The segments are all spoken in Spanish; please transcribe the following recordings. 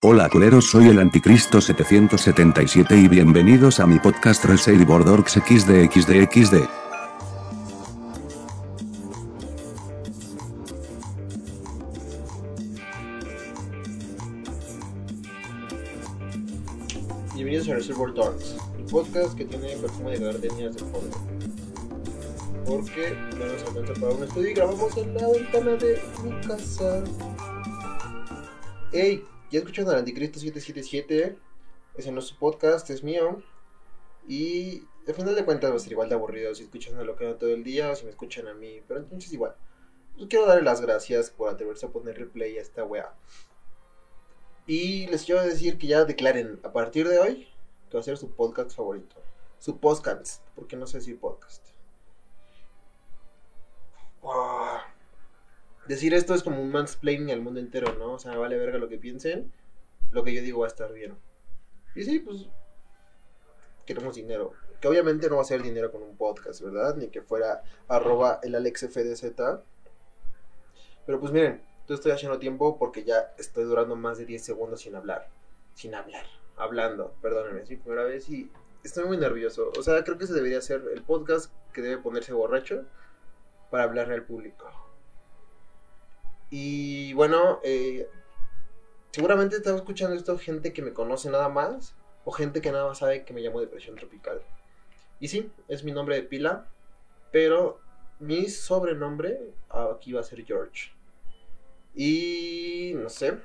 Hola culeros soy el anticristo 777 y bienvenidos a mi podcast Reserve Orcs XD. Bienvenidos a Reservoir Dogs, el podcast que tiene perfume de gardenias de fondo. Porque no nos alcanza para un estudio y grabamos en la ventana de mi casa. Hey, ya escucharon al Anticristo 777, ese no es su podcast, es mío. Y al final de cuentas va a ser igual de aburrido si escuchan a lo que hago todo el día o si me escuchan a mí. Pero entonces igual. Pues quiero darle las gracias por atreverse a poner replay a esta wea. Y les quiero decir que ya declaren a partir de hoy que va a ser su podcast favorito. Su podcast, porque no sé decir podcast. Wow. Decir esto es como un mansplaining al mundo entero, ¿no? O sea, vale verga lo que piensen. Lo que yo digo va a estar bien. Y sí, pues. Queremos dinero. Que obviamente no va a ser dinero con un podcast, ¿verdad? Ni que fuera arroba el AlexFDZ. Pero pues miren, yo estoy haciendo tiempo porque ya estoy durando más de 10 segundos sin hablar. Sin hablar. Hablando, perdónenme, es mi primera vez y estoy muy nervioso. O sea, creo que ese debería ser el podcast que debe ponerse borracho para hablarle al público. Y bueno, eh, seguramente estaba escuchando esto gente que me conoce nada más o gente que nada más sabe que me llamo depresión tropical. Y sí, es mi nombre de pila, pero mi sobrenombre aquí va a ser George. Y no sé,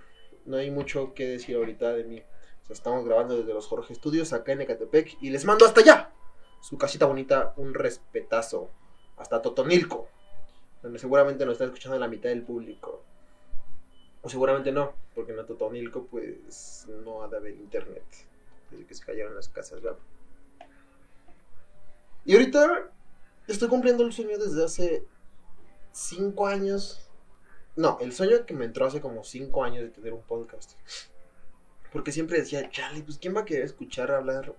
no hay mucho que decir ahorita de mí. O sea, estamos grabando desde los Jorge Studios acá en Ecatepec y les mando hasta allá. Su casita bonita, un respetazo. Hasta Totonilco seguramente nos está escuchando la mitad del público. O seguramente no, porque en Totonilco pues no ha de haber internet. Desde que se cayeron las casas, ¿verdad? Y ahorita estoy cumpliendo el sueño desde hace 5 años. No, el sueño que me entró hace como 5 años de tener un podcast. Porque siempre decía, Charlie, pues ¿quién va a querer escuchar hablar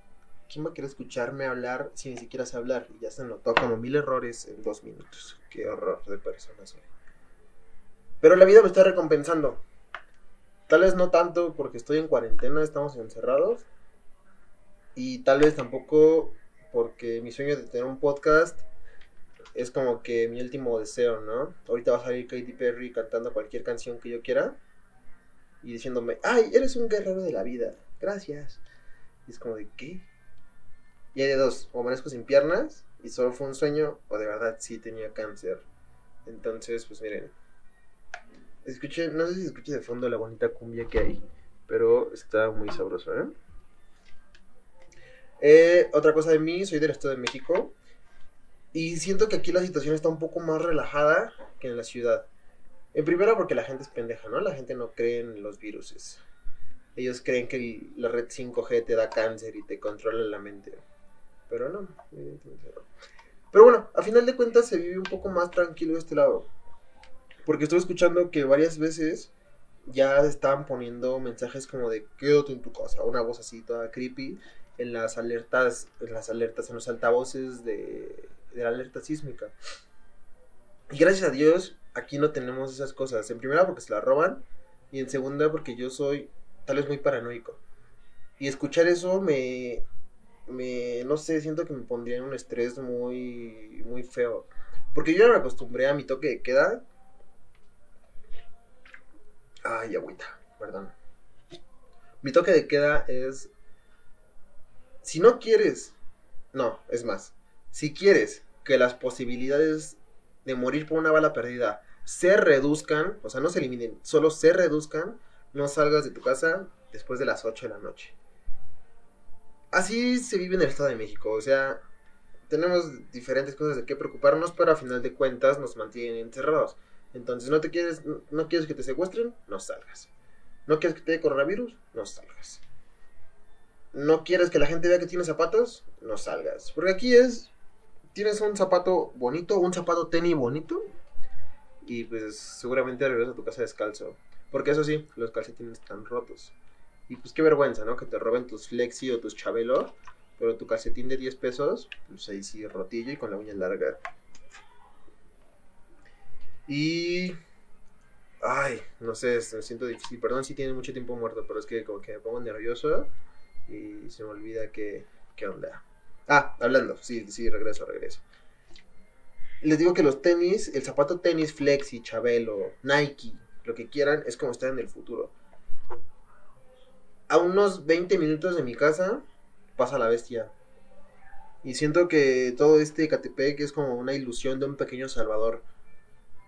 ¿quién va a querer escucharme hablar si ni siquiera sé hablar? Y ya se notó como mil errores en dos minutos. Qué horror de persona soy. Pero la vida me está recompensando. Tal vez no tanto porque estoy en cuarentena, estamos encerrados. Y tal vez tampoco porque mi sueño de tener un podcast es como que mi último deseo, ¿no? Ahorita va a salir Katy Perry cantando cualquier canción que yo quiera y diciéndome, ay, eres un guerrero de la vida, gracias. Y es como de, ¿qué? Y hay de dos, o amanezco sin piernas y solo fue un sueño, o de verdad sí tenía cáncer. Entonces, pues miren, escuché, no sé si escuché de fondo la bonita cumbia que hay, pero está muy sabroso, ¿eh? ¿eh? otra cosa de mí, soy del Estado de México y siento que aquí la situación está un poco más relajada que en la ciudad. En primera porque la gente es pendeja, ¿no? La gente no cree en los viruses. Ellos creen que la red 5G te da cáncer y te controla la mente. Pero no. Pero bueno, a final de cuentas se vive un poco más tranquilo de este lado. Porque estoy escuchando que varias veces ya estaban poniendo mensajes como de quédate en tu casa, una voz así toda creepy en las alertas, en las alertas, en los altavoces de, de la alerta sísmica. Y gracias a Dios, aquí no tenemos esas cosas. En primera porque se la roban y en segunda porque yo soy tal vez muy paranoico. Y escuchar eso me, me, no sé, siento que me pondría en un estrés muy, muy feo. Porque yo ya me acostumbré a mi toque de queda. Ay, agüita, perdón. Mi toque de queda es, si no quieres, no, es más, si quieres que las posibilidades de morir por una bala perdida se reduzcan, o sea, no se eliminen, solo se reduzcan, no salgas de tu casa después de las 8 de la noche así se vive en el Estado de México. O sea, tenemos diferentes cosas de qué preocuparnos, pero a final de cuentas nos mantienen encerrados. Entonces, no te quieres, no quieres que te secuestren, no salgas. No quieres que te dé coronavirus, no salgas. No quieres que la gente vea que tienes zapatos, no salgas. Porque aquí es, tienes un zapato bonito, un zapato tenis bonito, y pues seguramente regresas a tu casa descalzo. Porque eso sí, los calcetines están rotos. Y pues qué vergüenza, ¿no? Que te roben tus flexi o tus chabelo, pero tu calcetín de 10 pesos, pues ahí sí rotillo y con la uña larga. Y... Ay, no sé, me siento difícil. Perdón si tiene mucho tiempo muerto, pero es que como que me pongo nervioso y se me olvida que, qué onda. Ah, hablando, sí, sí, regreso, regreso. Les digo que los tenis, el zapato tenis Flexi, Chabelo, Nike, lo que quieran, es como estar en el futuro. A unos 20 minutos de mi casa pasa la bestia. Y siento que todo este Catepec es como una ilusión de un pequeño Salvador.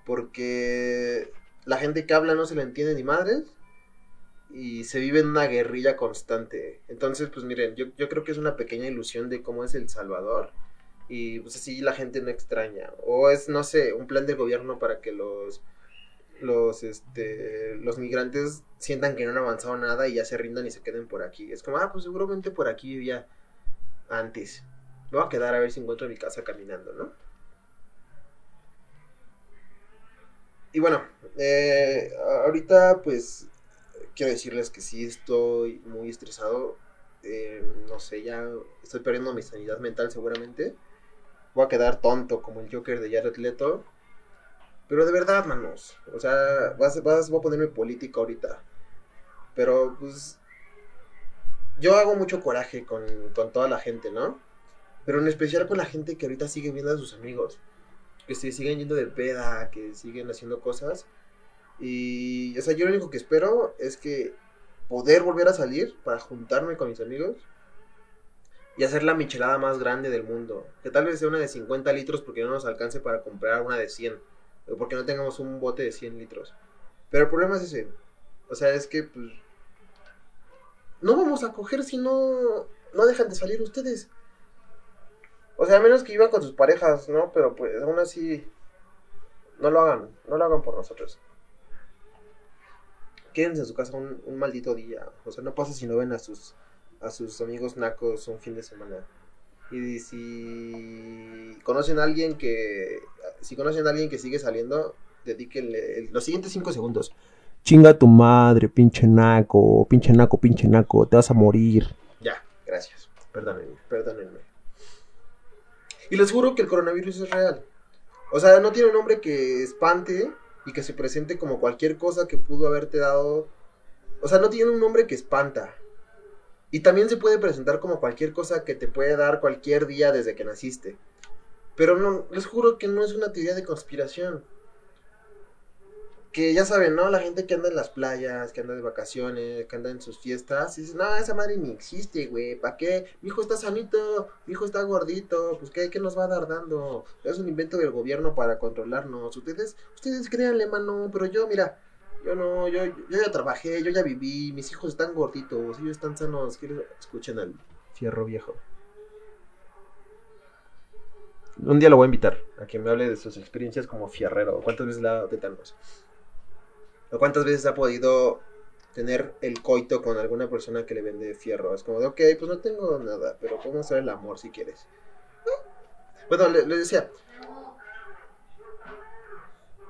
Porque la gente que habla no se le entiende ni madres. Y se vive en una guerrilla constante. Entonces, pues miren, yo, yo creo que es una pequeña ilusión de cómo es El Salvador. Y pues así la gente no extraña. O es, no sé, un plan de gobierno para que los los este los migrantes sientan que no han avanzado nada y ya se rindan y se queden por aquí. Es como, ah, pues seguramente por aquí vivía antes. Me voy a quedar a ver si encuentro mi casa caminando, ¿no? Y bueno, eh, ahorita pues quiero decirles que sí estoy muy estresado. Eh, no sé, ya estoy perdiendo mi sanidad mental seguramente. Voy a quedar tonto como el Joker de Jared Leto. Pero de verdad, manos. O sea, vas, vas, voy a ponerme político ahorita. Pero pues. Yo hago mucho coraje con, con toda la gente, ¿no? Pero en especial con la gente que ahorita sigue viendo a sus amigos. Que se siguen yendo de peda, que siguen haciendo cosas. Y, o sea, yo lo único que espero es que poder volver a salir para juntarme con mis amigos y hacer la michelada más grande del mundo. Que tal vez sea una de 50 litros porque no nos alcance para comprar una de 100 porque no tengamos un bote de 100 litros. Pero el problema es ese. O sea, es que pues no vamos a coger si no no dejan de salir ustedes. O sea, a menos que iban con sus parejas, ¿no? Pero pues aún así no lo hagan, no lo hagan por nosotros. Quédense en su casa un, un maldito día. O sea, no pasa si no ven a sus a sus amigos nacos un fin de semana. Y si conocen a alguien que. Si conocen a alguien que sigue saliendo, dedíquenle los siguientes cinco segundos. Chinga tu madre, pinche naco, pinche naco, pinche naco, te vas a morir. Ya, gracias. Perdónenme, perdónenme. Y les juro que el coronavirus es real. O sea, no tiene un nombre que espante y que se presente como cualquier cosa que pudo haberte dado. O sea, no tiene un nombre que espanta. Y también se puede presentar como cualquier cosa que te puede dar cualquier día desde que naciste. Pero no, les juro que no es una teoría de conspiración. Que ya saben, ¿no? La gente que anda en las playas, que anda de vacaciones, que anda en sus fiestas, y dice, no, esa madre ni existe, güey, ¿para qué? Mi hijo está sanito, mi hijo está gordito, pues ¿qué, ¿qué nos va a dar dando? Es un invento del gobierno para controlarnos. Ustedes, ustedes créanle, mano, pero yo, mira, yo no, yo, yo ya trabajé, yo ya viví, mis hijos están gorditos, ellos están sanos. Quiero escuchen al fierro viejo. Un día lo voy a invitar a que me hable de sus experiencias como fierrero. ¿Cuántas veces le ha? ¿O cuántas veces ha podido tener el coito con alguna persona que le vende fierro? Es como de, ok, pues no tengo nada, pero podemos hacer el amor si quieres. Bueno, le, le decía,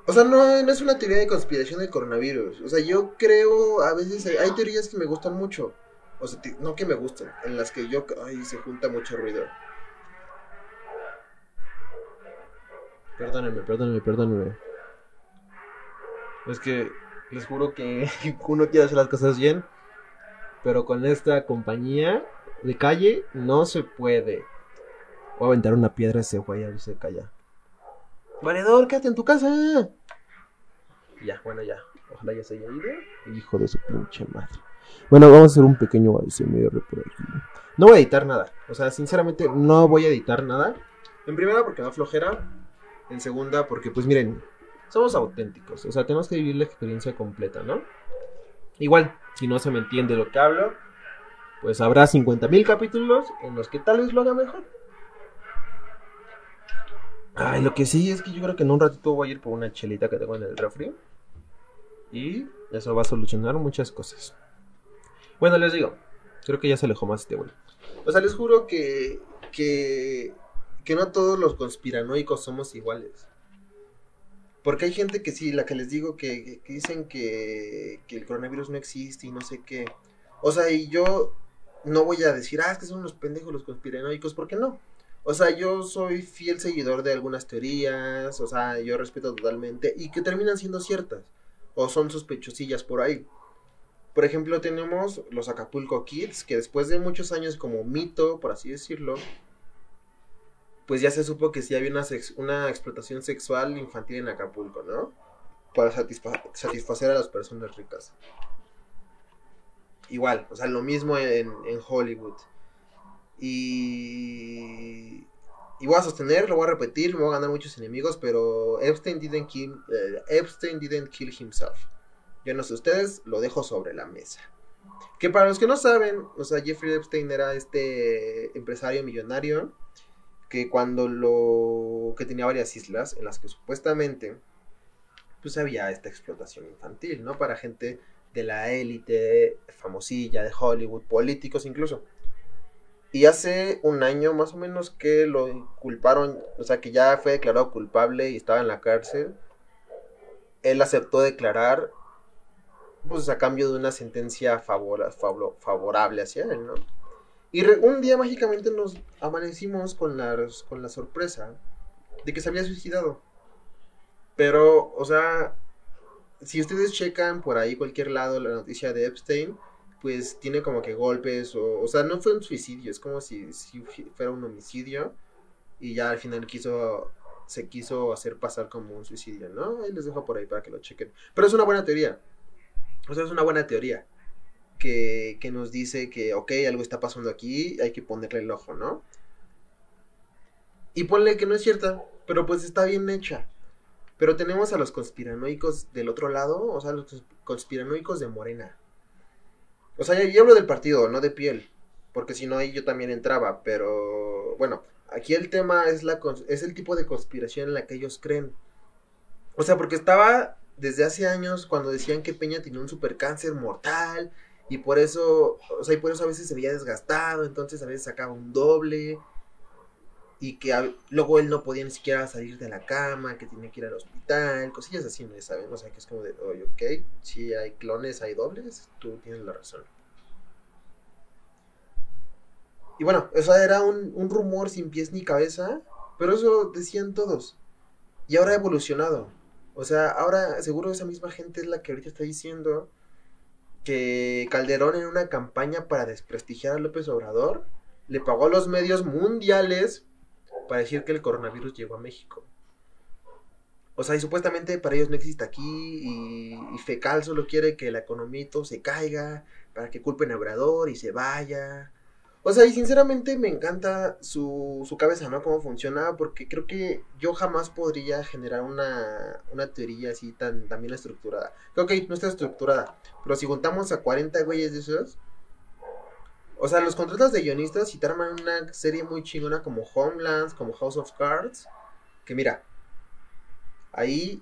o sea, no, no es una teoría de conspiración del coronavirus. O sea, yo creo, a veces hay, teorías que me gustan mucho. O sea, no que me gustan, en las que yo... Ay, se junta mucho ruido. Perdónenme, perdónenme, perdónenme. Es que les juro que uno quiere hacer las cosas bien, pero con esta compañía de calle no se puede. Voy a aventar una piedra a ese güey a ver si se calla. Valedor, quédate en tu casa. Ya, bueno, ya. Ojalá ya se haya ido. Hijo de su pinche madre. Bueno, vamos a hacer un pequeño ASMR por aquí. No voy a editar nada. O sea, sinceramente, no voy a editar nada. En primera, porque me flojera. En segunda, porque, pues miren, somos auténticos. O sea, tenemos que vivir la experiencia completa, ¿no? Igual, si no se me entiende lo que hablo, pues habrá 50.000 capítulos en los que tal vez lo haga mejor. Ay, lo que sí es que yo creo que en un ratito voy a ir por una chelita que tengo en el refri. Y eso va a solucionar muchas cosas. Bueno, les digo, creo que ya se alejó más este güey. O sea, les juro que, que, que no todos los conspiranoicos somos iguales. Porque hay gente que sí, la que les digo que, que dicen que, que el coronavirus no existe y no sé qué. O sea, y yo no voy a decir, ah, es que son unos pendejos los conspiranoicos, ¿por qué no? O sea, yo soy fiel seguidor de algunas teorías, o sea, yo respeto totalmente y que terminan siendo ciertas. o son sospechosillas por ahí. Por ejemplo, tenemos los Acapulco Kids, que después de muchos años como mito, por así decirlo, pues ya se supo que sí había una, una explotación sexual infantil en Acapulco, ¿no? Para satisfa- satisfacer a las personas ricas. Igual, o sea, lo mismo en, en Hollywood. Y, y voy a sostener, lo voy a repetir, me voy a ganar muchos enemigos, pero Epstein didn't kill, eh, Epstein didn't kill himself. Yo no sé ustedes, lo dejo sobre la mesa. Que para los que no saben, o sea, Jeffrey Epstein era este empresario millonario que cuando lo que tenía varias islas en las que supuestamente pues había esta explotación infantil, ¿no? Para gente de la élite, famosilla, de Hollywood, políticos incluso. Y hace un año más o menos que lo culparon, o sea, que ya fue declarado culpable y estaba en la cárcel. Él aceptó declarar, pues a cambio de una sentencia favor- favorable hacia él, ¿no? Y un día mágicamente nos amanecimos con la, con la sorpresa de que se había suicidado. Pero, o sea, si ustedes checan por ahí cualquier lado la noticia de Epstein, pues tiene como que golpes, o, o sea, no fue un suicidio, es como si, si fuera un homicidio y ya al final quiso, se quiso hacer pasar como un suicidio, ¿no? Ahí les dejo por ahí para que lo chequen. Pero es una buena teoría, o sea, es una buena teoría que, que nos dice que, ok, algo está pasando aquí, hay que ponerle el ojo, ¿no? Y ponle que no es cierta, pero pues está bien hecha. Pero tenemos a los conspiranoicos del otro lado, o sea, los cons- conspiranoicos de Morena. O sea, yo, hablo del partido, no de piel, porque si no ahí yo también entraba, pero bueno, aquí el tema es, la, es el tipo de conspiración en la que ellos creen. O sea, porque estaba desde hace años cuando decían que Peña tenía un supercáncer mortal y por eso, o sea, y por eso a veces se veía desgastado, entonces a veces sacaba un doble y que luego él no podía ni siquiera salir de la cama, que tenía que ir al hospital, cosillas así, ¿no? ¿saben? O sea, que es como de, oye, ok, si hay clones, hay dobles, tú tienes la razón. Y bueno, eso era un, un rumor sin pies ni cabeza, pero eso decían todos. Y ahora ha evolucionado. O sea, ahora seguro esa misma gente es la que ahorita está diciendo que Calderón en una campaña para desprestigiar a López Obrador le pagó a los medios mundiales para decir que el coronavirus llegó a México. O sea, y supuestamente para ellos no existe aquí y, Fecal solo quiere que la economía se caiga para que culpen a Obrador y se vaya. O sea, y sinceramente me encanta su, su cabeza, ¿no? Cómo funciona, porque creo que yo jamás podría generar una, una teoría así tan, tan bien estructurada. Creo que no está estructurada, pero si juntamos a 40 güeyes de esos, o sea, los contratas de guionistas y te arman una serie muy chingona como Homelands, como House of Cards, que mira, ahí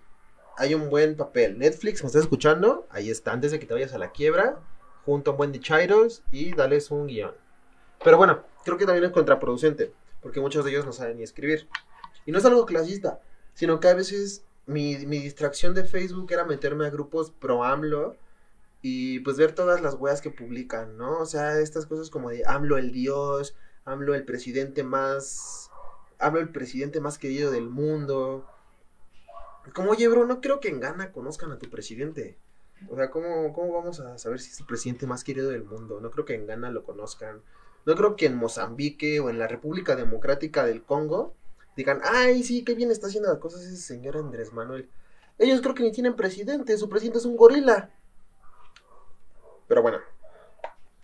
hay un buen papel. Netflix, ¿me estás escuchando? Ahí está, antes de que te vayas a la quiebra, junto a un buen de Chairos y dales un guion. Pero bueno, creo que también es contraproducente, porque muchos de ellos no saben ni escribir. Y no es algo clasista, sino que a veces mi, mi distracción de Facebook era meterme a grupos pro AMLO y pues ver todas las weas que publican, ¿no? O sea, estas cosas como de AMLO el dios, AMLO el presidente más... AMLO el presidente más querido del mundo. Como, oye, bro, no creo que en Ghana conozcan a tu presidente. O sea, ¿cómo, ¿cómo vamos a saber si es el presidente más querido del mundo? No creo que en Ghana lo conozcan. No creo que en Mozambique o en la República Democrática del Congo digan, ay, sí, qué bien está haciendo las cosas ese señor Andrés Manuel. Ellos creo que ni tienen presidente, su presidente es un gorila. Pero bueno,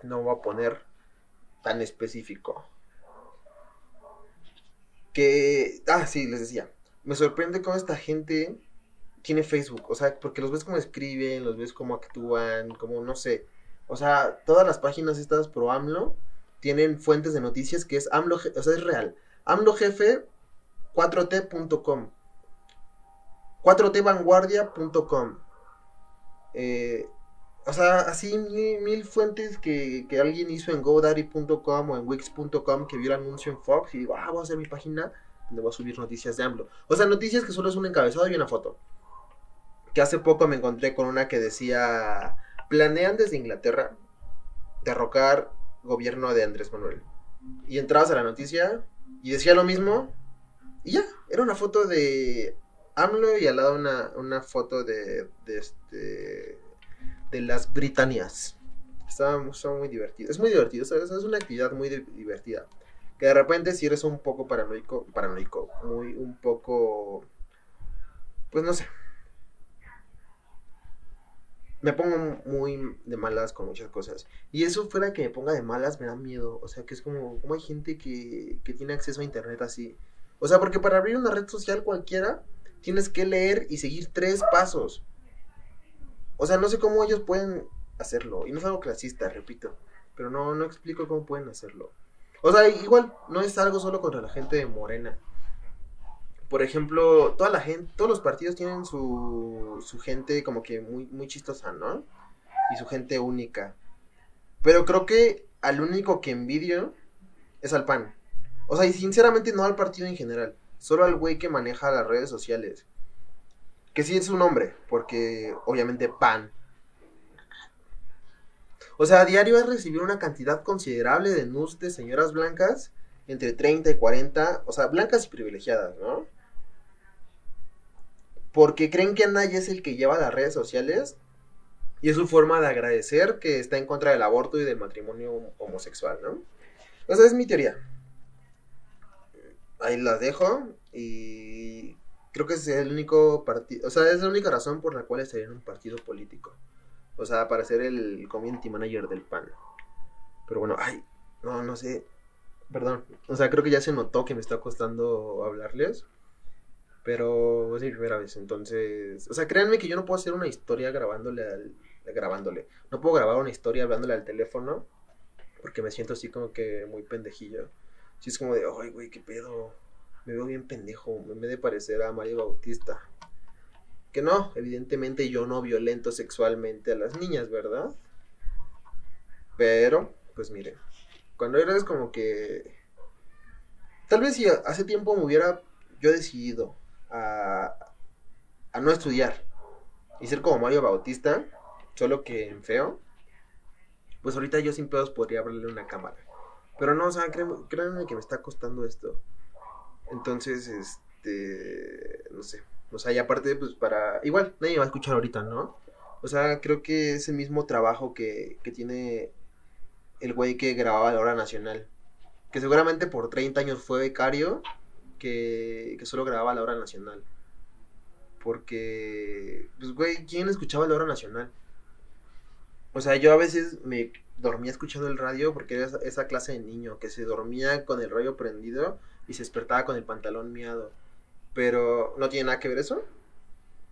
no voy a poner tan específico. Que, ah, sí, les decía, me sorprende cómo esta gente tiene Facebook, o sea, porque los ves cómo escriben, los ves cómo actúan, como no sé. O sea, todas las páginas estas pro AMLO tienen fuentes de noticias que es AMLO, o sea, es real. AMLO jefe 4t.com 4tvanguardia.com eh, o sea, así mil, mil fuentes que, que alguien hizo en GoDaddy.com o en Wix.com que vio el anuncio en Fox y digo, ah, voy a hacer mi página donde voy a subir noticias de AMLO. O sea, noticias que solo es un encabezado y una foto. Que hace poco me encontré con una que decía, planean desde Inglaterra derrocar gobierno de Andrés Manuel. Y entrabas a la noticia y decía lo mismo y ya, era una foto de AMLO y al lado una, una foto de, este de las Britannias. Está, está muy divertido. Es muy divertido, ¿sabes? Es una actividad muy di- divertida. Que de repente si eres un poco paranoico, paranoico, muy un poco pues no sé. Me pongo muy de malas con muchas cosas. Y eso fuera que me ponga de malas me da miedo. O sea, que es como, como hay gente que, que tiene acceso a internet así. O sea, porque para abrir una red social cualquiera, tienes que leer y seguir tres pasos. O sea, no sé cómo ellos pueden hacerlo. Y no es algo clasista, repito. Pero no, no explico cómo pueden hacerlo. O sea, igual, no es algo solo contra la gente de Morena. Por ejemplo, toda la gente, todos los partidos tienen su, su gente como que muy, chistosa, ¿no? Y su gente única. Pero creo que al único que envidio es al PAN. O sea, y sinceramente no al partido en general. Solo al güey que maneja las redes sociales. Que sí es su nombre, porque obviamente PAN. O sea, a diario es recibir una cantidad considerable de nudes de señoras blancas entre 30 y 40, o sea, blancas y privilegiadas, ¿no? Porque creen que Anaya es el que lleva las redes sociales y es su forma de agradecer que está en contra del aborto y del matrimonio homosexual, ¿no? O sea, es mi teoría. Ahí la dejo y creo que es el único partido, o sea, es la única razón por la cual estaría en un partido político. O sea, para ser el community manager del PAN. Pero bueno, ay, no, no sé. Perdón. O sea, creo que ya se notó que me está costando hablarles. Pero es mi primera vez, entonces... O sea, créanme que yo no puedo hacer una historia grabándole al... Grabándole. No puedo grabar una historia hablándole al teléfono. Porque me siento así como que muy pendejillo. Sí, es como de, ay, güey, qué pedo. Me veo bien pendejo. Me de parecer a Mario Bautista. Que no, evidentemente yo no violento sexualmente a las niñas, ¿verdad? Pero, pues miren, cuando eres como que... Tal vez si hace tiempo me hubiera yo decidido a, no estudiar y ser como Mario Bautista, solo que en feo, pues ahorita yo sin pedos podría abrirle una cámara. Pero no, o sea, créanme, créanme que me está costando esto. Entonces, este, no sé. O sea, y aparte, pues para... Igual, nadie va a escuchar ahorita, ¿no? O sea, creo que es el mismo trabajo que, que tiene el güey que grababa la hora nacional. Que seguramente por 30 años fue becario, que, solo grababa la hora nacional. Porque, pues, güey, ¿quién escuchaba la hora nacional? O sea, yo a veces me dormía escuchando el radio porque era esa, clase de niño que se dormía con el radio prendido y se despertaba con el pantalón miado. Pero no tiene nada que ver eso.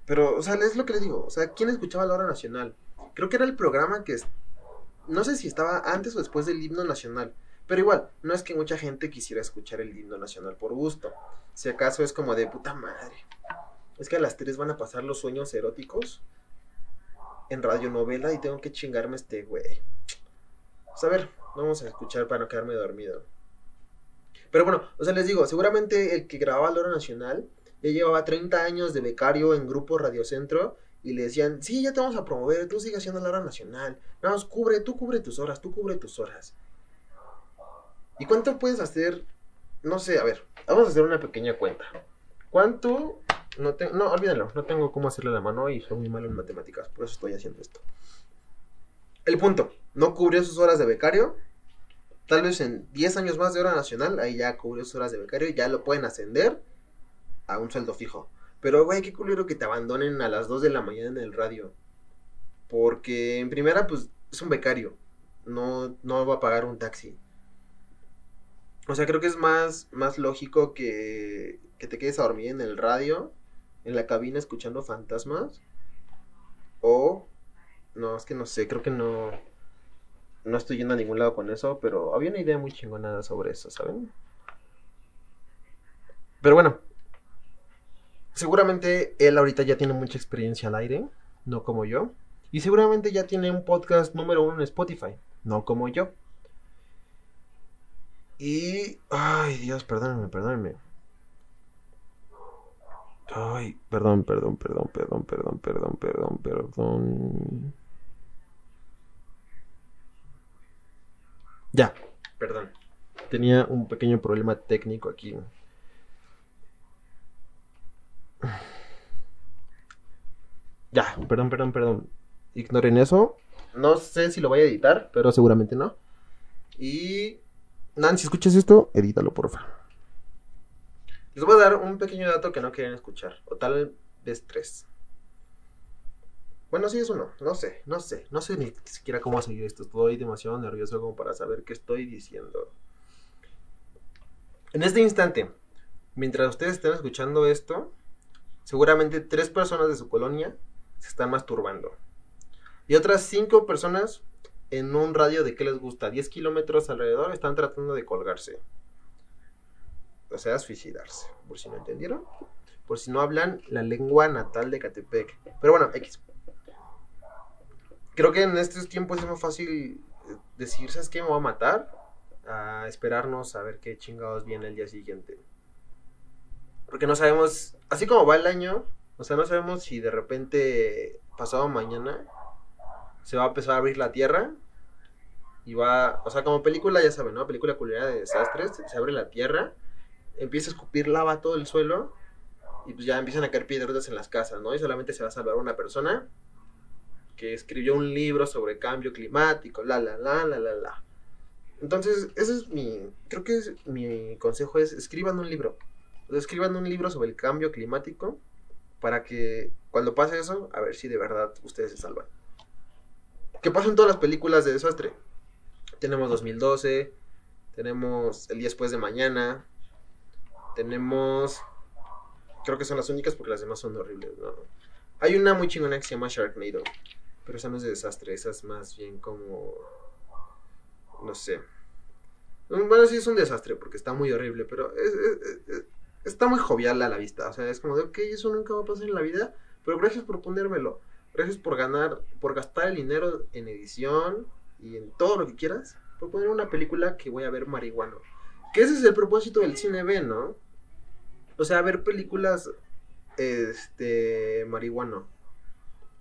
Pero, o sea, es lo que les digo. O sea, ¿quién escuchaba la hora nacional? Creo que era el programa que... No sé si estaba antes o después del himno nacional. Pero igual, no es que mucha gente quisiera escuchar el himno nacional por gusto. Si acaso es como de puta madre. Es que a las 3 van a pasar los sueños eróticos en radionovela y tengo que chingarme este güey. Pues a ver, vamos a escuchar para no quedarme dormido. Pero bueno, o sea, les digo, seguramente el que grababa la hora nacional ya llevaba 30 años de becario en Grupo Radiocentro y le decían, sí, ya te vamos a promover, tú sigue haciendo la nacional. Más cubre, tú cubre tus horas, tú cubre tus horas. ¿Y cuánto puedes hacer? No sé, a ver, vamos a hacer una pequeña cuenta. ¿Cuánto? No, no, olvídalo, no tengo cómo hacerle la mano y soy muy malo en matemáticas, por eso estoy haciendo esto. El punto, no cubrió sus horas de becario. Tal vez en 10 años más de hora nacional, ahí ya cubrió sus horas de becario y ya lo pueden ascender a un sueldo fijo. Pero, güey, qué culero que te abandonen a las 2 de la mañana en el radio. Porque en primera, pues, es un becario. No, no va a pagar un taxi. O sea, creo que es más, más lógico que, que te quedes a dormir en el radio, en la cabina escuchando fantasmas. O, no, es que no sé, creo que no, no estoy yendo a ningún lado con eso, pero había una idea muy chingona sobre eso, ¿saben? Pero bueno, seguramente él ahorita ya tiene mucha experiencia al aire, no como yo. Y seguramente ya tiene un podcast número uno en Spotify, no como yo. Y... Ay, Dios, perdónenme, perdónenme. Ay, perdón, perdón, perdón, perdón, perdón, perdón, perdón, perdón. Ya, perdón. Tenía un pequeño problema técnico aquí. Ya, perdón, perdón, perdón. Ignoren eso. No sé si lo voy a editar, pero seguramente no. Y. Nan, si escuchas esto, edítalo, porfa. Les voy a dar un pequeño dato que no quieren escuchar. O tal vez tres. Bueno, sí es uno. No sé, no sé. No sé ni siquiera cómo seguir esto. Estoy demasiado nervioso como para saber qué estoy diciendo. En este instante, mientras ustedes estén escuchando esto, seguramente tres personas de su colonia se están masturbando. Y otras cinco personas en un radio de que les gusta 10 kilómetros alrededor están tratando de colgarse. O sea, suicidarse. Por si no entendieron. Por si no hablan la lengua natal de Catepec. Pero bueno, X. Creo que en estos tiempos es más fácil decir, ¿sabes qué? Me voy a matar. A esperarnos a ver qué chingados viene el día siguiente. Porque no sabemos, así como va el año, o sea, no sabemos si de repente, pasado mañana, se va a empezar a abrir la tierra y va, o sea, como película, ya saben, ¿no? Película culera de desastres, se abre la tierra, empieza a escupir lava todo el suelo y pues ya empiezan a caer piedras en las casas, ¿no? Y solamente se va a salvar una persona que escribió un libro sobre cambio climático, la, la, la, la, la, la. Entonces, ese es mi, creo que es, mi consejo es, escriban un libro. Escriban un libro sobre el cambio climático para que cuando pase eso, a ver si de verdad ustedes se salvan. ¿Qué pasa en todas las películas de desastre? Tenemos 2012, tenemos El día después de mañana, tenemos... Creo que son las únicas porque las demás son horribles, ¿no? Hay una muy chingona que se llama Sharknado, pero esa no es de desastre, esa es más bien como... No sé. Bueno, sí es un desastre porque está muy horrible, pero es- está muy jovial a la vista. O sea, es como de, ok, eso nunca va a pasar en la vida, pero gracias por ponérmelo. Gracias por ganar, por gastar el dinero en edición y en todo lo que quieras, por poner una película que voy a ver marihuano. Que ese es el propósito del cine B, ¿no? O sea, ver películas, este, marihuano.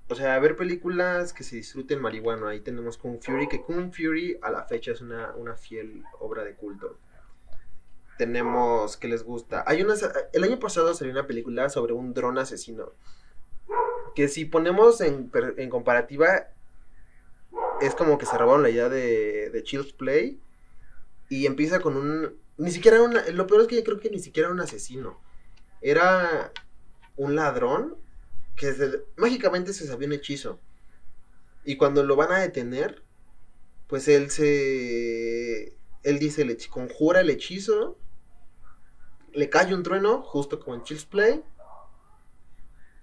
O sea, ver películas que se disfruten marihuano. Ahí tenemos Kung Fury, que Kung Fury a la fecha es una, una fiel obra de culto. Tenemos, que les gusta? Hay una, el año pasado salió una película sobre un dron asesino. Que si ponemos en, en comparativa, es como que se robaron la idea de, de Child's Play. Y empieza con un. Ni siquiera una. Lo peor es que yo creo que ni siquiera era un asesino. Era un ladrón que mágicamente se sabía un hechizo. Y cuando lo van a detener, pues él se. Él dice, hechi- conjura el hechizo. Le cae un trueno, justo como en Child's Play.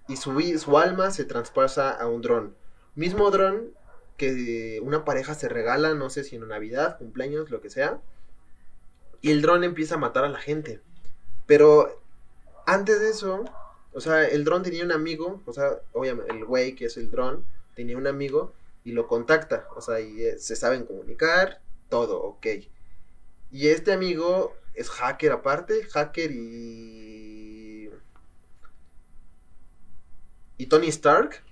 Y su, su alma se traspasa a un dron. Mismo dron que una pareja se regala, no sé si en Navidad, cumpleaños, lo que sea. Y el dron empieza a matar a la gente. Pero antes de eso, o sea, el dron tenía un amigo, o sea, obviamente el güey que es el dron, tenía un amigo y lo contacta, o sea, y eh, se saben comunicar, todo, ok. Y este amigo es hacker aparte, hacker y... Y Tony Stark,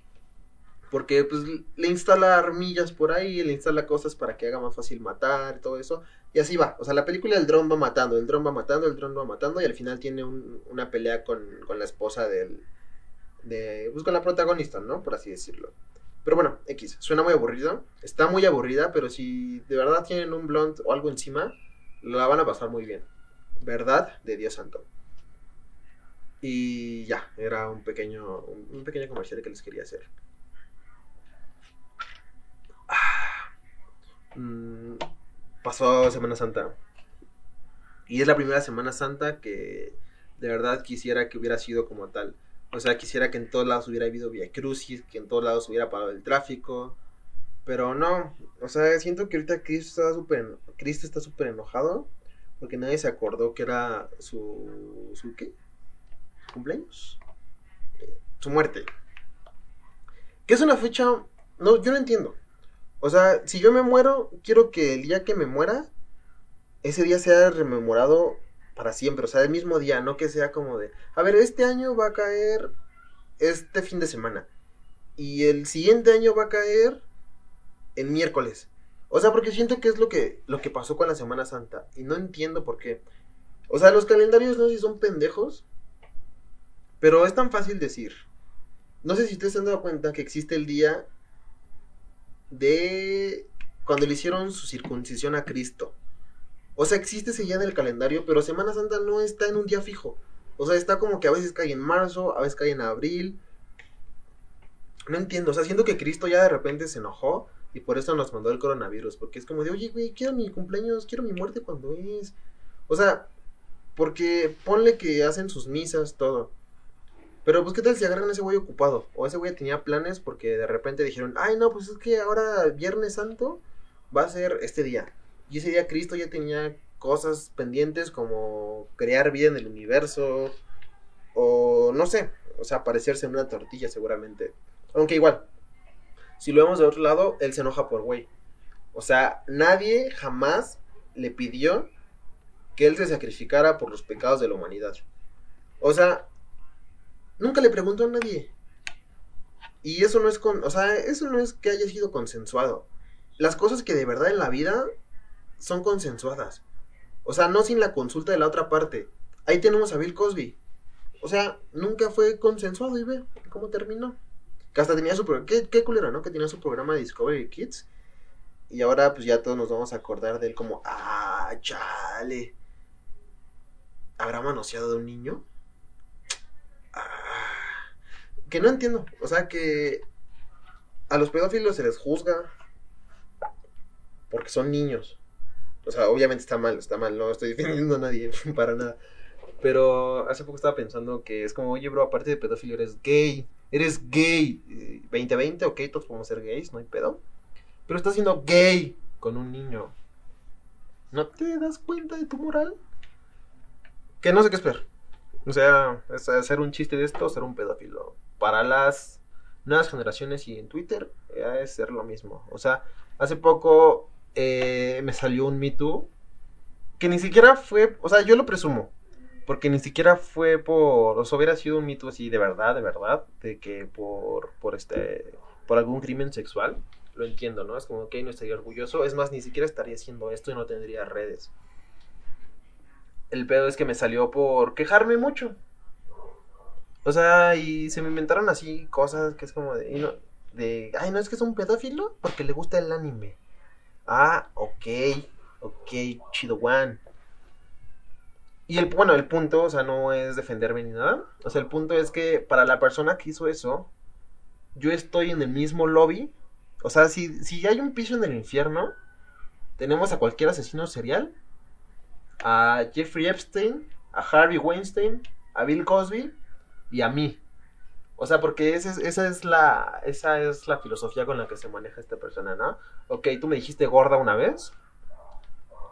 porque pues le instala armillas por ahí, le instala cosas para que haga más fácil matar, todo eso. Y así va. O sea, la película el dron va matando, el dron va matando, el dron va matando. Y al final tiene un- una pelea con, con la esposa del. De, pues con la protagonista, ¿no? Por así decirlo. Pero bueno, X. Suena muy aburrido. Está muy aburrida, pero si de verdad tienen un blunt o algo encima, la van a pasar muy bien. ¿Verdad? De Dios santo. Y ya, era un pequeño, un, pequeño comercial que les quería hacer. Mm, pasó Semana Santa. Y es la primera Semana Santa que de verdad quisiera que hubiera sido como tal. O sea, quisiera que en todos lados hubiera habido vía crucis, que en todos lados hubiera parado el tráfico. Pero no, o sea, siento que ahorita Cristo está súper Cristo está súper enojado porque nadie se acordó que era su su qué? ¿Cumpleaños? Eh, Su muerte. Que es una fecha no, yo no entiendo. O sea, si yo me muero, quiero que el día que me muera, ese día sea rememorado para siempre. O sea, el mismo día, no que sea como de, a ver, este año va a caer este fin de semana. Y el siguiente año va a caer el miércoles. O sea, porque siento que es lo que, lo que pasó con la Semana Santa. Y no entiendo por qué. O sea, los calendarios no sé si son pendejos. Pero es tan fácil decir. No sé si ustedes se han dado cuenta que existe el día de cuando le hicieron su circuncisión a Cristo. O sea, existe ese día en el calendario, pero Semana Santa no está en un día fijo. O sea, está como que a veces cae en marzo, a veces cae en abril. No entiendo, o sea, siento que Cristo ya de repente se enojó y por eso nos mandó el coronavirus. Porque es como de, oye, güey, quiero mi cumpleaños, quiero mi muerte cuando es. O sea, porque ponle que hacen sus misas, todo. Pero pues qué tal si agarran a ese güey ocupado. O ese güey tenía planes porque de repente dijeron, ay no, pues es que ahora Viernes Santo va a ser este día. Y ese día Cristo ya tenía cosas pendientes como crear vida en el universo. O no sé, o sea, parecerse en una tortilla seguramente. Aunque igual, si lo vemos de otro lado, él se enoja por güey. O sea, nadie jamás le pidió que él se sacrificara por los pecados de la humanidad. O sea, nunca le preguntó a nadie. Y eso no es con, o sea, eso no es que haya sido consensuado. Las cosas que de verdad en la vida son consensuadas. O sea, no sin la consulta de la otra parte. Ahí tenemos a Bill Cosby. O sea, nunca fue consensuado y ve cómo terminó. Que hasta tenía su programa. Qué, qué culero, ¿no? Que tenía su programa de Discovery Kids. Y ahora, pues ya todos nos vamos a acordar de él como, ah, chale. ¿Habrá manoseado de un niño? Que no entiendo. O sea, que a los pedófilos se les juzga porque son niños. O sea, obviamente está mal, está mal, no estoy defendiendo a nadie para nada. Pero hace poco estaba pensando que es como, oye, bro, aparte de pedófilo, eres gay. Eres gay. 2020, ok, todos podemos ser gays, no hay pedo. Pero estás siendo gay con un niño. ¿No te das cuenta de tu moral? Que no sé qué esperar. O sea, es hacer un chiste de esto, ser un pedófilo. Para las nuevas generaciones y en Twitter es ser lo mismo. O sea, hace poco eh, me salió un Me Too que ni siquiera fue, o sea, yo lo presumo, porque ni siquiera fue por, o sea, hubiera sido un Me Too así de verdad, de verdad, de que por, por este, por algún crimen sexual, lo entiendo, ¿no? Es como que no estaría orgulloso, es más, ni siquiera estaría haciendo esto y no tendría redes. El pedo es que me salió por quejarme mucho. O sea, y se me inventaron así cosas que es como de, de, ay, no es que es un pedófilo porque le gusta el anime. Ah, ok, ok, chido one. Y el, bueno, el punto, o sea, no es defenderme ni nada. O sea, el punto es que para la persona que hizo eso, yo estoy en el mismo lobby. O sea, si, si hay un piso en el infierno, tenemos a cualquier asesino serial, a Jeffrey Epstein, a Harvey Weinstein, a Bill Cosby y a mí. O sea, porque esa es, la esa es la filosofía con la que se maneja esta persona, ¿no? Ok, tú me dijiste gorda una vez.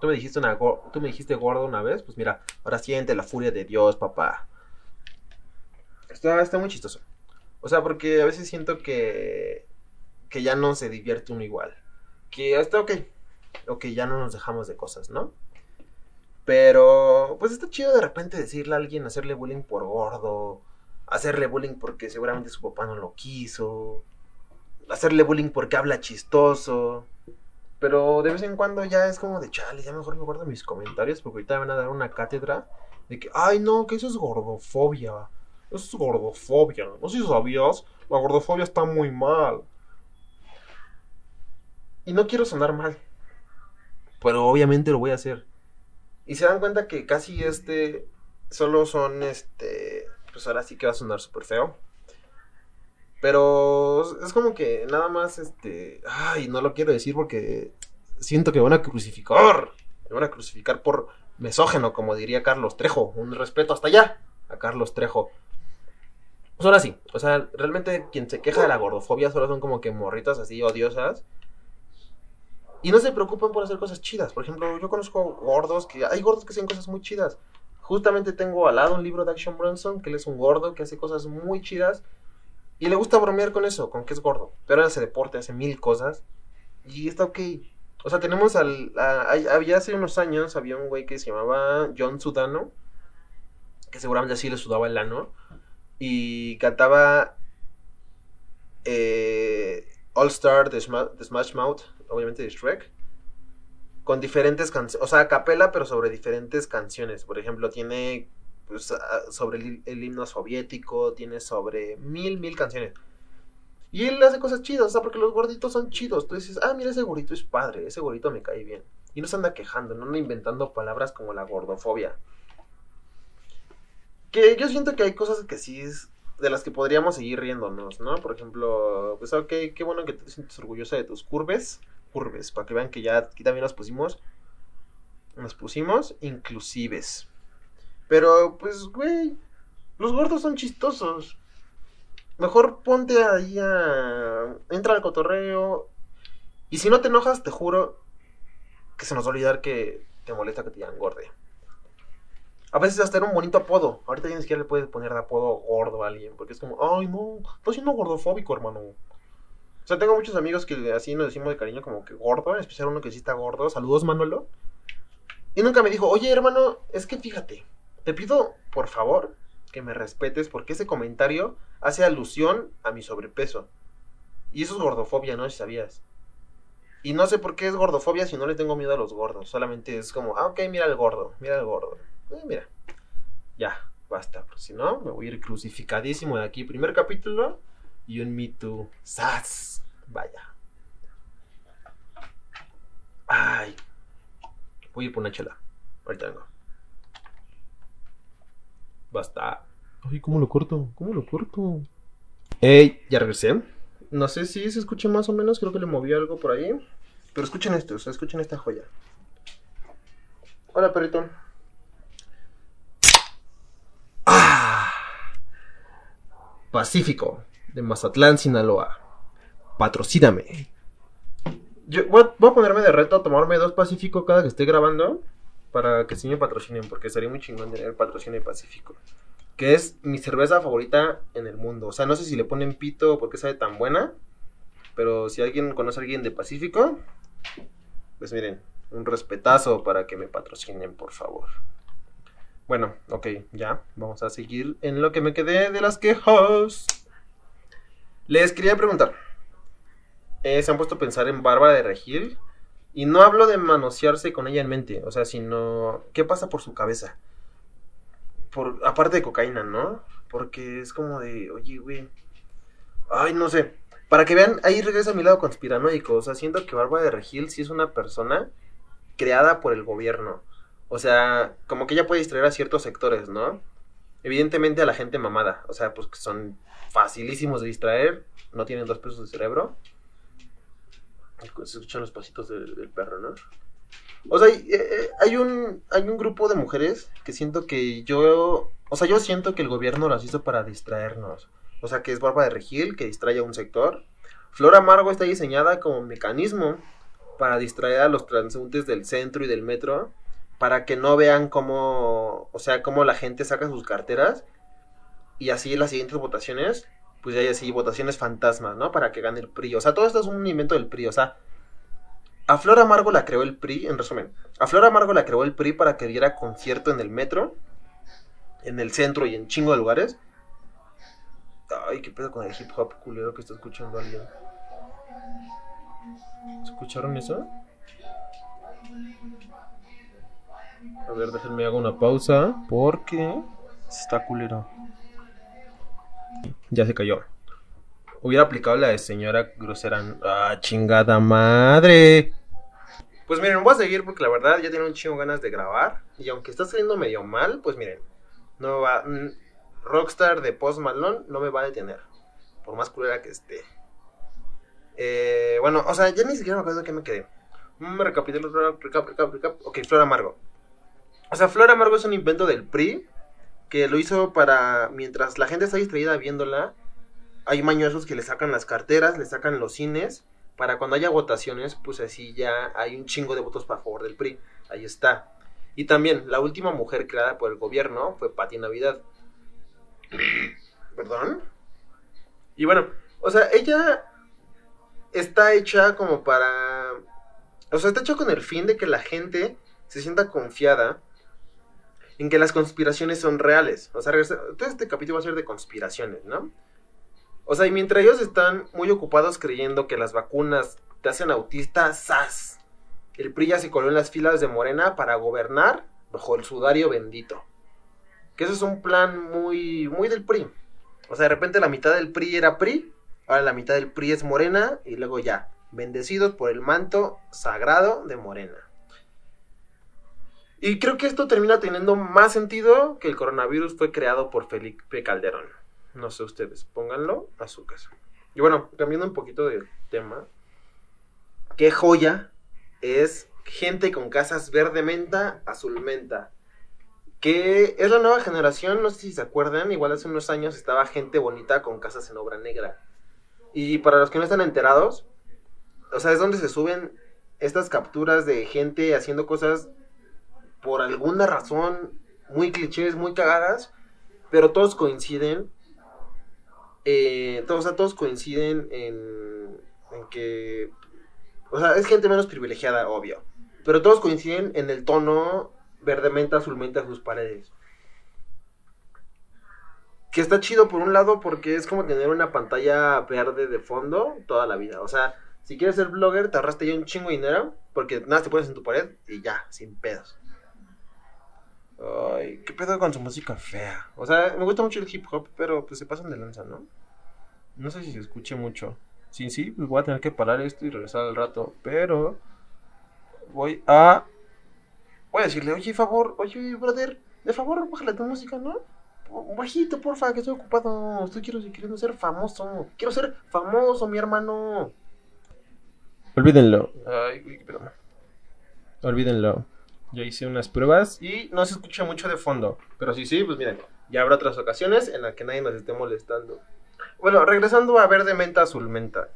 Tú me dijiste tú me dijiste gorda una vez, pues mira, ahora siente la furia de Dios, papá. Está, está muy chistoso. O sea, porque a veces siento que que ya no se divierte uno igual. Que está ok. Ok, ya no nos dejamos de cosas, ¿no? Pero, pues está chido de repente decirle a alguien, hacerle bullying por gordo, hacerle bullying porque seguramente su papá no lo quiso, hacerle bullying porque habla chistoso. Pero de vez en cuando ya es como de chale, ya mejor me guardo mis comentarios porque ahorita me van a dar una cátedra de que, ay no, que eso es gordofobia. Eso es gordofobia. No sé si sabías, la gordofobia está muy mal. Y no quiero sonar mal. Pero obviamente lo voy a hacer. Y se dan cuenta que casi este solo son este pues ahora sí que va a sonar súper feo. Pero es como que nada más, este, ay, no lo quiero decir porque siento que van a crucificar. Me van a crucificar por mesógeno, como diría Carlos Trejo. Un respeto hasta allá a Carlos Trejo. Pues ahora sí, o sea, realmente quien se queja de la gordofobia solo son como que morritas así odiosas. Y no se preocupan por hacer cosas chidas. Por ejemplo, yo conozco gordos que. Hay gordos que hacen cosas muy chidas. Justamente tengo al lado un libro de Action Bronson, que él es un gordo que hace cosas muy chidas. Y le gusta bromear con eso, con que es gordo. Pero hace deporte, hace mil cosas. Y está ok. O sea, tenemos al... había hace unos años, había un güey que se llamaba John Sudano. Que seguramente así le sudaba el ano. Y cantaba... Eh, All Star de, Smash Mouth, obviamente de Shrek con diferentes canciones, o sea, a capela, pero sobre diferentes canciones. Por ejemplo, tiene pues, sobre el, el himno soviético, tiene sobre mil, mil canciones. Y él hace cosas chidas, o sea, porque los gorditos son chidos. Tú dices, ah, mira, ese gordito es padre, ese gordito me cae bien. Y no se anda quejando, no anda inventando palabras como la gordofobia. Que yo siento que hay cosas que sí es de las que podríamos seguir riéndonos, ¿no? Por ejemplo, pues ok, qué bueno que te sientes orgullosa de tus curves, curves, para que vean que ya aquí también nos pusimos, nos pusimos inclusives. Pero, pues, güey, los gordos son chistosos. Mejor ponte ahí a... Entra al cotorreo. Y si no te enojas, te juro que se nos va a olvidar que te molesta que te digan gorde. A veces hasta era un bonito apodo. Ahorita ya ni siquiera le puedes poner de apodo gordo a alguien. Porque es como, ay no, estás siendo gordofóbico, hermano. Tengo muchos amigos que así nos decimos de cariño como que gordo, en especial uno que sí está gordo. Saludos, Manolo. Y nunca me dijo, oye, hermano, es que fíjate, te pido, por favor, que me respetes porque ese comentario hace alusión a mi sobrepeso. Y eso es gordofobia, ¿no? Si sabías. Y no sé por qué es gordofobia si no le tengo miedo a los gordos. Solamente es como, ah, ok, mira el gordo, mira el gordo. Eh, mira, ya, basta. Si no, me voy a ir crucificadísimo de aquí. Primer capítulo y un Me Too. ¡Sas! Vaya. Ay. Voy a ir por una chela. Ahorita vengo. Basta. Ay, ¿cómo lo corto? ¿Cómo lo corto? Ey, ya regresé. No sé si se escucha más o menos, creo que le moví algo por ahí. Pero escuchen esto, o sea, escuchen esta joya. Hola, perrito. Ah. Pacífico, de Mazatlán, Sinaloa. Patrocíname. Yo voy a, ponerme de reto a tomarme dos Pacífico cada que esté grabando. Para que sí me patrocinen, porque sería muy chingón tener patrocinio de Pacífico. Que es mi cerveza favorita en el mundo. O sea, no sé si le ponen pito porque sabe tan buena. Pero si alguien conoce a alguien de Pacífico, pues miren, un respetazo para que me patrocinen, por favor. Bueno, ok, ya, vamos a seguir en lo que me quedé de las quejas. Les quería preguntar, eh, ¿se han puesto a pensar en Bárbara de Regil? Y no hablo de manosearse con ella en mente, o sea, sino, ¿qué pasa por su cabeza? Por, aparte de cocaína, ¿no? Porque es como de, oye, güey, ay, no sé, para que vean, ahí regresa a mi lado conspiranoico. O sea, siento que Bárbara de Regil sí es una persona creada por el gobierno. O sea, como que ella puede distraer a ciertos sectores, ¿no? Evidentemente a la gente mamada. O sea, pues que son facilísimos de distraer. No tienen dos pesos de cerebro. Se escuchan los pasitos del, perro, ¿no? O sea, hay, eh, hay, un, hay un grupo de mujeres que siento que yo... O sea, yo siento que el gobierno las hizo para distraernos. O sea, que es barba de regil, que distrae a un sector. Flor Amargo está diseñada como mecanismo para distraer a los transeúntes del centro y del metro, para que no vean cómo, o sea, cómo la gente saca sus carteras y así las siguientes votaciones, pues ya hay así votaciones fantasmas, ¿no? Para que gane el PRI. O sea, todo esto es un invento del PRI, o sea, a Flor Amargo la creó el PRI, en resumen, a Flor Amargo la creó el PRI para que diera concierto en el metro, en el centro y en chingo de lugares Ay, qué pedo con el hip hop culero que está escuchando alguien. ¿Escucharon eso? A ver, déjenme hago una pausa porque está culero. Ya se cayó. Hubiera aplicado la de señora grosera. ¡Ah, chingada madre! Pues miren, voy a seguir porque la verdad ya tengo un chingo ganas de grabar. Y aunque está saliendo medio mal, pues miren, no va. Rockstar de Post Malone no me va a detener. Por más culera que esté. Eh, bueno, o sea, ya ni siquiera me acuerdo de qué me quedé. Me recapitulo, recap, recap, recap. Ok, Flor Amargo. O sea, Flor Amargo es un invento del PRI que lo hizo para, mientras la gente está distraída viéndola, hay mañosos que le sacan las carteras, le sacan los cines, para cuando haya votaciones, pues así ya hay un chingo de votos para favor del PRI. Ahí está. Y también, la última mujer creada por el gobierno fue Patti Navidad. ¿Perdón? Y bueno, o sea, ella está hecha como para... O sea, está hecha con el fin de que la gente se sienta confiada en que las conspiraciones son reales. O sea, todo este capítulo va a ser de conspiraciones, ¿no? O sea, y mientras ellos están muy ocupados creyendo que las vacunas te hacen autista, ¡zas! El PRI ya se coló en las filas de Morena para gobernar bajo el sudario bendito. Que eso es un plan muy, muy del PRI. O sea, de repente la mitad del PRI era PRI, ahora la mitad del PRI es Morena, y luego ya, bendecidos por el manto sagrado de Morena. Y creo que esto termina teniendo más sentido que el coronavirus fue creado por Felipe Calderón. No sé ustedes, pónganlo a su caso. Y bueno, cambiando un poquito de tema, qué joya es gente con casas verde menta, azul menta. Que es la nueva generación, no sé si se acuerdan, igual hace unos años estaba gente bonita con casas en obra negra. Y para los que no están enterados, o sea, es donde se suben estas capturas de gente haciendo cosas por alguna razón muy clichés, muy cagadas, pero todos coinciden eh, todos, todos coinciden en, en que, o sea, es gente menos privilegiada, obvio, pero todos coinciden en el tono verde menta, azul sus paredes. Que está chido por un lado porque es como tener una pantalla verde de fondo toda la vida. O sea, si quieres ser blogger, te arraste ya un chingo de dinero porque nada te pones en tu pared y ya, sin pedos. Ay, qué pedo con su música fea. O sea, me gusta mucho el hip hop, pero pues se pasan de lanza, ¿no? No sé si se escuche mucho. Sí, sí, pues voy a tener que parar esto y regresar al rato. Pero voy a. Voy a decirle, oye, favor, oye, brother, de favor, bájale tu música, ¿no? Bajito, porfa, que estoy ocupado. Estoy quiero, queriendo ser famoso. Quiero ser famoso, mi hermano. Olvídenlo. Ay, qué pedo. Olvídenlo. Ya hice unas pruebas y no se escucha mucho de fondo. Pero sí, sí, pues miren, ya habrá otras ocasiones en las que nadie nos esté molestando. Bueno, regresando a verde menta, azul menta.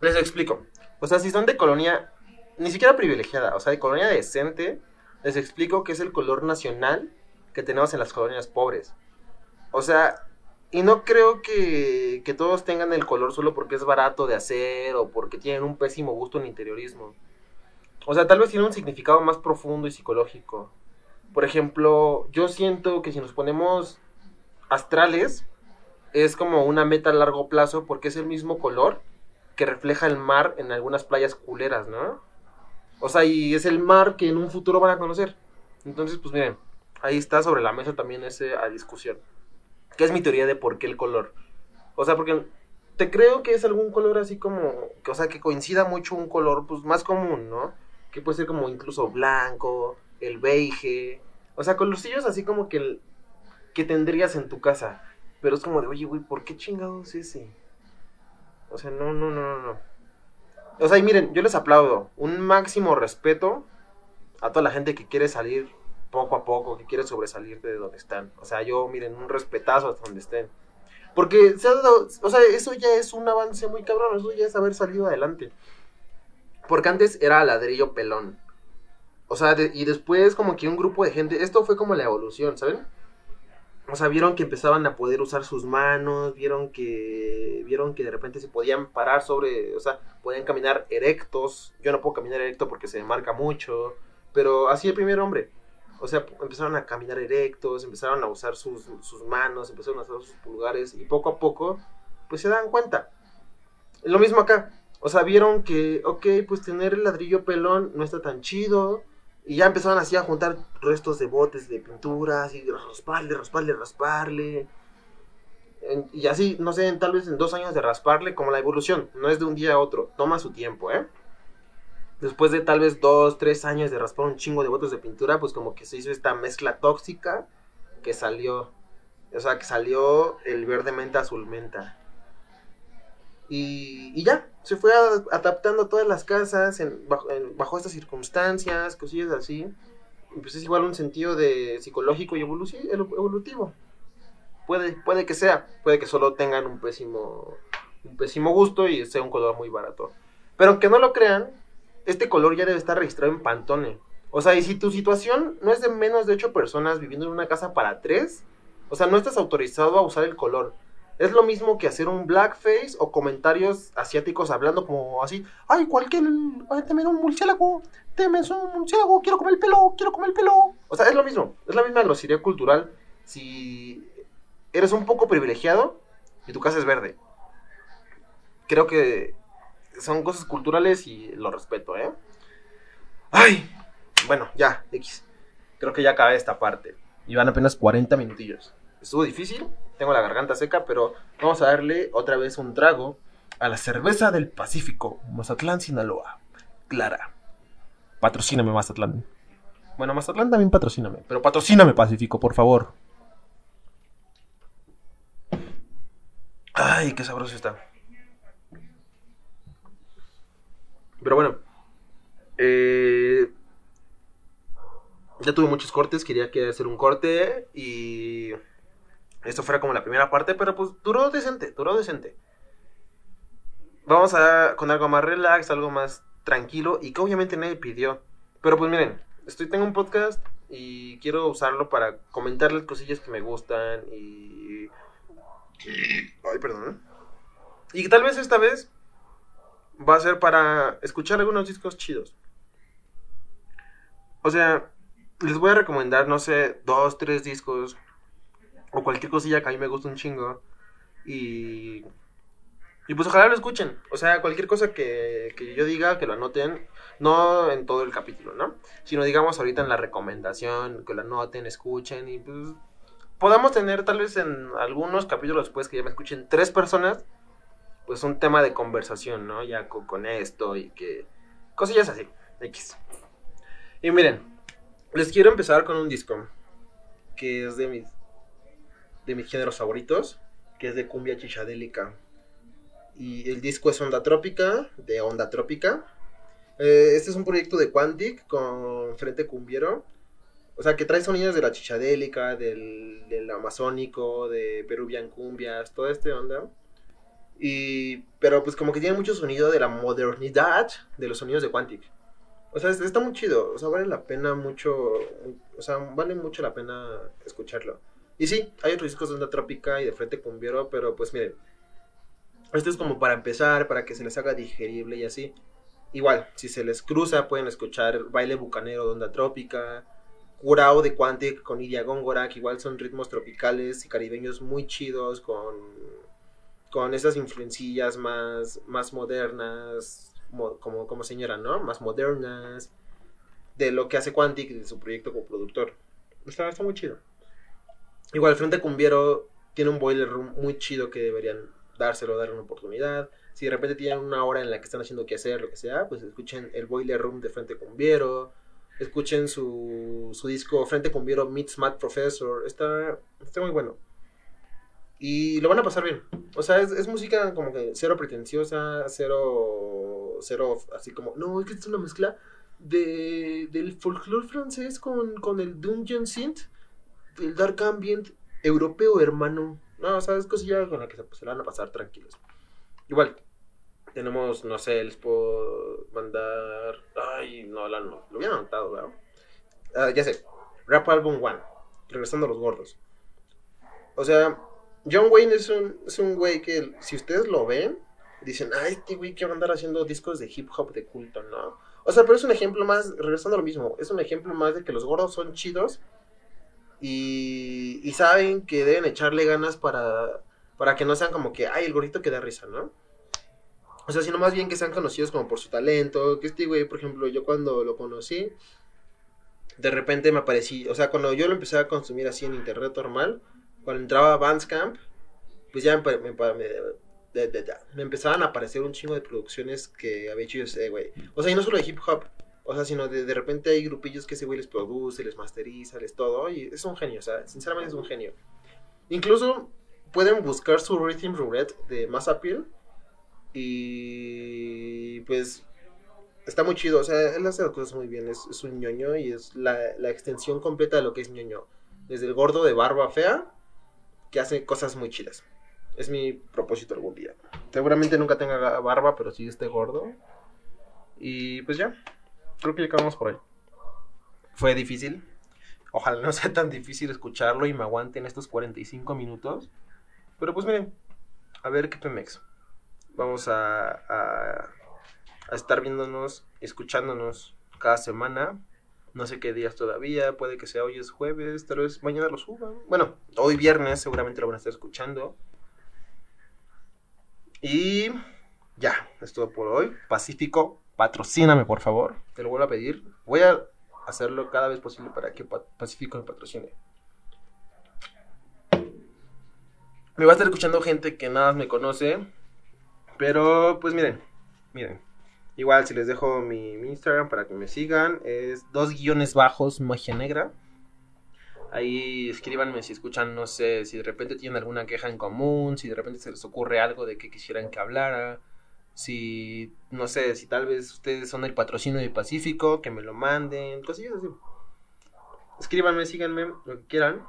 Les explico. O sea, si son de colonia, ni siquiera privilegiada, o sea, de colonia decente, les explico que es el color nacional que tenemos en las colonias pobres. O sea, y no creo que, que todos tengan el color solo porque es barato de hacer o porque tienen un pésimo gusto en interiorismo. O sea, tal vez tiene un significado más profundo y psicológico. Por ejemplo, yo siento que si nos ponemos astrales, es como una meta a largo plazo porque es el mismo color que refleja el mar en algunas playas culeras, ¿no? O sea, y es el mar que en un futuro van a conocer. Entonces, pues miren, ahí está sobre la mesa también ese a discusión. ¿Qué es mi teoría de por qué el color? O sea, porque te creo que es algún color así como, o sea, que coincida mucho un color pues más común, ¿no? Que puede ser como incluso blanco, el beige, o sea, colorcillos así como que, el, que tendrías en tu casa. Pero es como de, oye, güey, ¿por qué chingados ese? O sea, no, no, no, no. O sea, y miren, yo les aplaudo. Un máximo respeto a toda la gente que quiere salir poco a poco, que quiere sobresalir de donde están. O sea, yo, miren, un respetazo hasta donde estén. Porque o sea, eso ya es un avance muy cabrón, eso ya es haber salido adelante. Porque antes era ladrillo pelón. O sea, y después como que un grupo de gente, esto fue como la evolución, ¿saben? O sea, vieron que empezaban a poder usar sus manos, vieron que vieron que de repente se podían parar sobre, o sea, podían caminar erectos. Yo no puedo caminar erecto porque se marca mucho, pero así el primer hombre. O sea, empezaron a caminar erectos, empezaron a usar sus, sus manos, empezaron a usar sus pulgares y poco a poco, pues se dan cuenta. Lo mismo acá. O sea, vieron que, ok, pues tener el ladrillo pelón no está tan chido. Y ya empezaron así a juntar restos de botes de pinturas y rasparle, rasparle, rasparle. y así, no sé, tal vez en dos años de rasparle, como la evolución, no es de un día a otro, toma su tiempo, ¿eh? Después de tal vez dos, tres años de raspar un chingo de botes de pintura, pues como que se hizo esta mezcla tóxica que salió, o sea, que salió el verde menta azul menta. Y, ya, se fue adaptando a todas las casas bajo, estas circunstancias, cosillas así. Y pues es igual un sentido de psicológico y evolutivo. Puede, puede que sea, puede que solo tengan un pésimo, un pésimo gusto y sea un color muy barato. Pero aunque no lo crean, este color ya debe estar registrado en Pantone. O sea, y si tu situación no es de menos de 8 personas viviendo en una casa para 3, o sea, no estás autorizado a usar el color. Es lo mismo que hacer un blackface o comentarios asiáticos hablando como así. Ay, cualquier. Ay, teme un murciélago. Teme un murciélago. Quiero comer el pelo. Quiero comer el pelo. O sea, es lo mismo. Es la misma grosería cultural. Si eres un poco privilegiado y tu casa es verde. Creo que son cosas culturales y lo respeto, ¿eh? Ay, bueno, ya, X. Creo que ya acabé esta parte. Y van apenas 40 minutillos. Estuvo difícil, tengo la garganta seca, pero vamos a darle otra vez un trago a la cerveza del Pacífico, Mazatlán, Sinaloa. Clara. Patrocíname, Mazatlán. Bueno, Mazatlán también patrocíname, pero patrocíname, Pacífico, por favor. Ay, qué sabroso está. Pero bueno, eh, ya tuve muchos cortes, quería que hacer un corte y esto fuera como la primera parte, pero pues duró decente, duró decente. Vamos a con algo más relax, algo más tranquilo y que obviamente nadie pidió. Pero pues miren, estoy tengo un podcast y quiero usarlo para comentarles cosillas que me gustan y ay, perdón. Y tal vez esta vez va a ser para escuchar algunos discos chidos. O sea, les voy a recomendar, no sé, dos, tres discos o cualquier cosilla que a mí me gusta un chingo. Y, y pues ojalá lo escuchen. O sea, cualquier cosa que, que yo diga, que lo anoten. No en todo el capítulo, ¿no? Sino digamos ahorita en la recomendación, que lo anoten, escuchen y pues podamos tener tal vez en algunos capítulos después que ya me escuchen tres personas pues un tema de conversación, ¿no? Ya con, esto y que cosillas así, X. Y miren, les quiero empezar con un disco que es de mis de mis géneros favoritos, que es de cumbia chichadélica. Y el disco es Onda Trópica, de Onda Trópica. Eh, este es un proyecto de Quantic con Frente Cumbiero. O sea, que trae sonidos de la chichadélica, del, del amazónico, de Peruvian cumbias, todo este onda. Y, pero pues como que tiene mucho sonido de la modernidad de los sonidos de Quantic. O sea, está muy chido. O sea, vale la pena mucho. O sea, vale mucho la pena escucharlo. Y sí, hay otros discos de onda trópica y de frente cumbiero, pero pues miren. Esto es como para empezar, para que se les haga digerible y así. Igual, si se les cruza, pueden escuchar Baile Bucanero de Onda Trópica, Curao de Quantic con Iria Góngora, que igual son ritmos tropicales y caribeños muy chidos, con con esas influencillas más, más modernas, como, como señora, ¿no? Más modernas, de lo que hace Quantic de su proyecto como productor. Está, está muy chido. Igual, Frente Cumbiero tiene un boiler room muy chido que deberían dárselo, darle una oportunidad. Si de repente tienen una hora en la que están haciendo que hacer, lo que sea, pues escuchen el boiler room de Frente Cumbiero. Escuchen su, su disco Frente Cumbiero Meets Mad Professor. Está, está muy bueno. Y lo van a pasar bien. O sea, es, música como que cero pretenciosa, cero, cero, así como, no, es que es una mezcla de, del folclore francés con, con el Dungeon Synth, del Dark Ambient europeo, hermano. No, o sea, es cosilla con la que se, pues, van a pasar tranquilos. Igual, tenemos, no sé, les puedo mandar. Ay, no, la, no lo había anotado, ¿verdad? Ah, ya sé, Rap Album One, regresando a los gordos. O sea, John Wayne es un, es un güey que, si ustedes lo ven, dicen, ay, este güey que va a andar haciendo discos de hip hop de culto, ¿no? O sea, pero es un ejemplo más, regresando a lo mismo, es un ejemplo más de que los gordos son chidos y, y saben que deben echarle ganas para, para que no sean como que, ay, el gordito que da risa, ¿no? O sea, sino más bien que sean conocidos como por su talento, que este güey, por ejemplo, yo cuando lo conocí, de repente me aparecí, o sea, cuando yo lo empecé a consumir así en internet normal, cuando entraba a Bandcamp, pues ya me, me, empezaban a aparecer un chingo de producciones que había hecho ese güey. O sea, y no solo de hip hop, o sea, sino de, de repente hay grupillos que ese güey les produce, les masteriza, les todo, y es un genio, o sea, sinceramente es un genio. Incluso pueden buscar su Rhythm Roulette de Mass Appeal y pues está muy chido, o sea, él hace las cosas muy bien, es, es un ñoño y es la, la extensión completa de lo que es ñoño. Desde el gordo de barba fea que hace cosas muy chidas. Es mi propósito algún día. Seguramente nunca tenga barba, pero sí esté gordo. Y pues ya, creo que ya acabamos por ahí. Fue difícil. Ojalá no sea tan difícil escucharlo y me aguanten estos 45 minutos. Pero pues miren, a ver qué Pemex. Vamos a, a, estar viéndonos, escuchándonos cada semana no sé qué días todavía, puede que sea hoy es jueves, tal vez mañana lo suba. Bueno, hoy viernes seguramente lo van a estar escuchando. Y ya, es todo por hoy. Pacífico, patrocíname, por favor. Te lo vuelvo a pedir. Voy a hacerlo cada vez posible para que Pacífico me patrocine. Me va a estar escuchando gente que nada me conoce. Pero, pues miren, miren. Igual, si les dejo mi, mi Instagram para que me sigan, es dos guiones bajos, magia negra. Ahí escríbanme si escuchan, no sé, si de repente tienen alguna queja en común, si de repente se les ocurre algo de que quisieran que hablara si, no sé, si tal vez ustedes son el patrocinio de Pacífico, que me lo manden, cosillas así. Escríbanme, síganme, lo que quieran.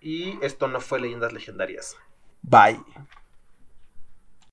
Y esto no fue Leyendas Legendarias. Bye.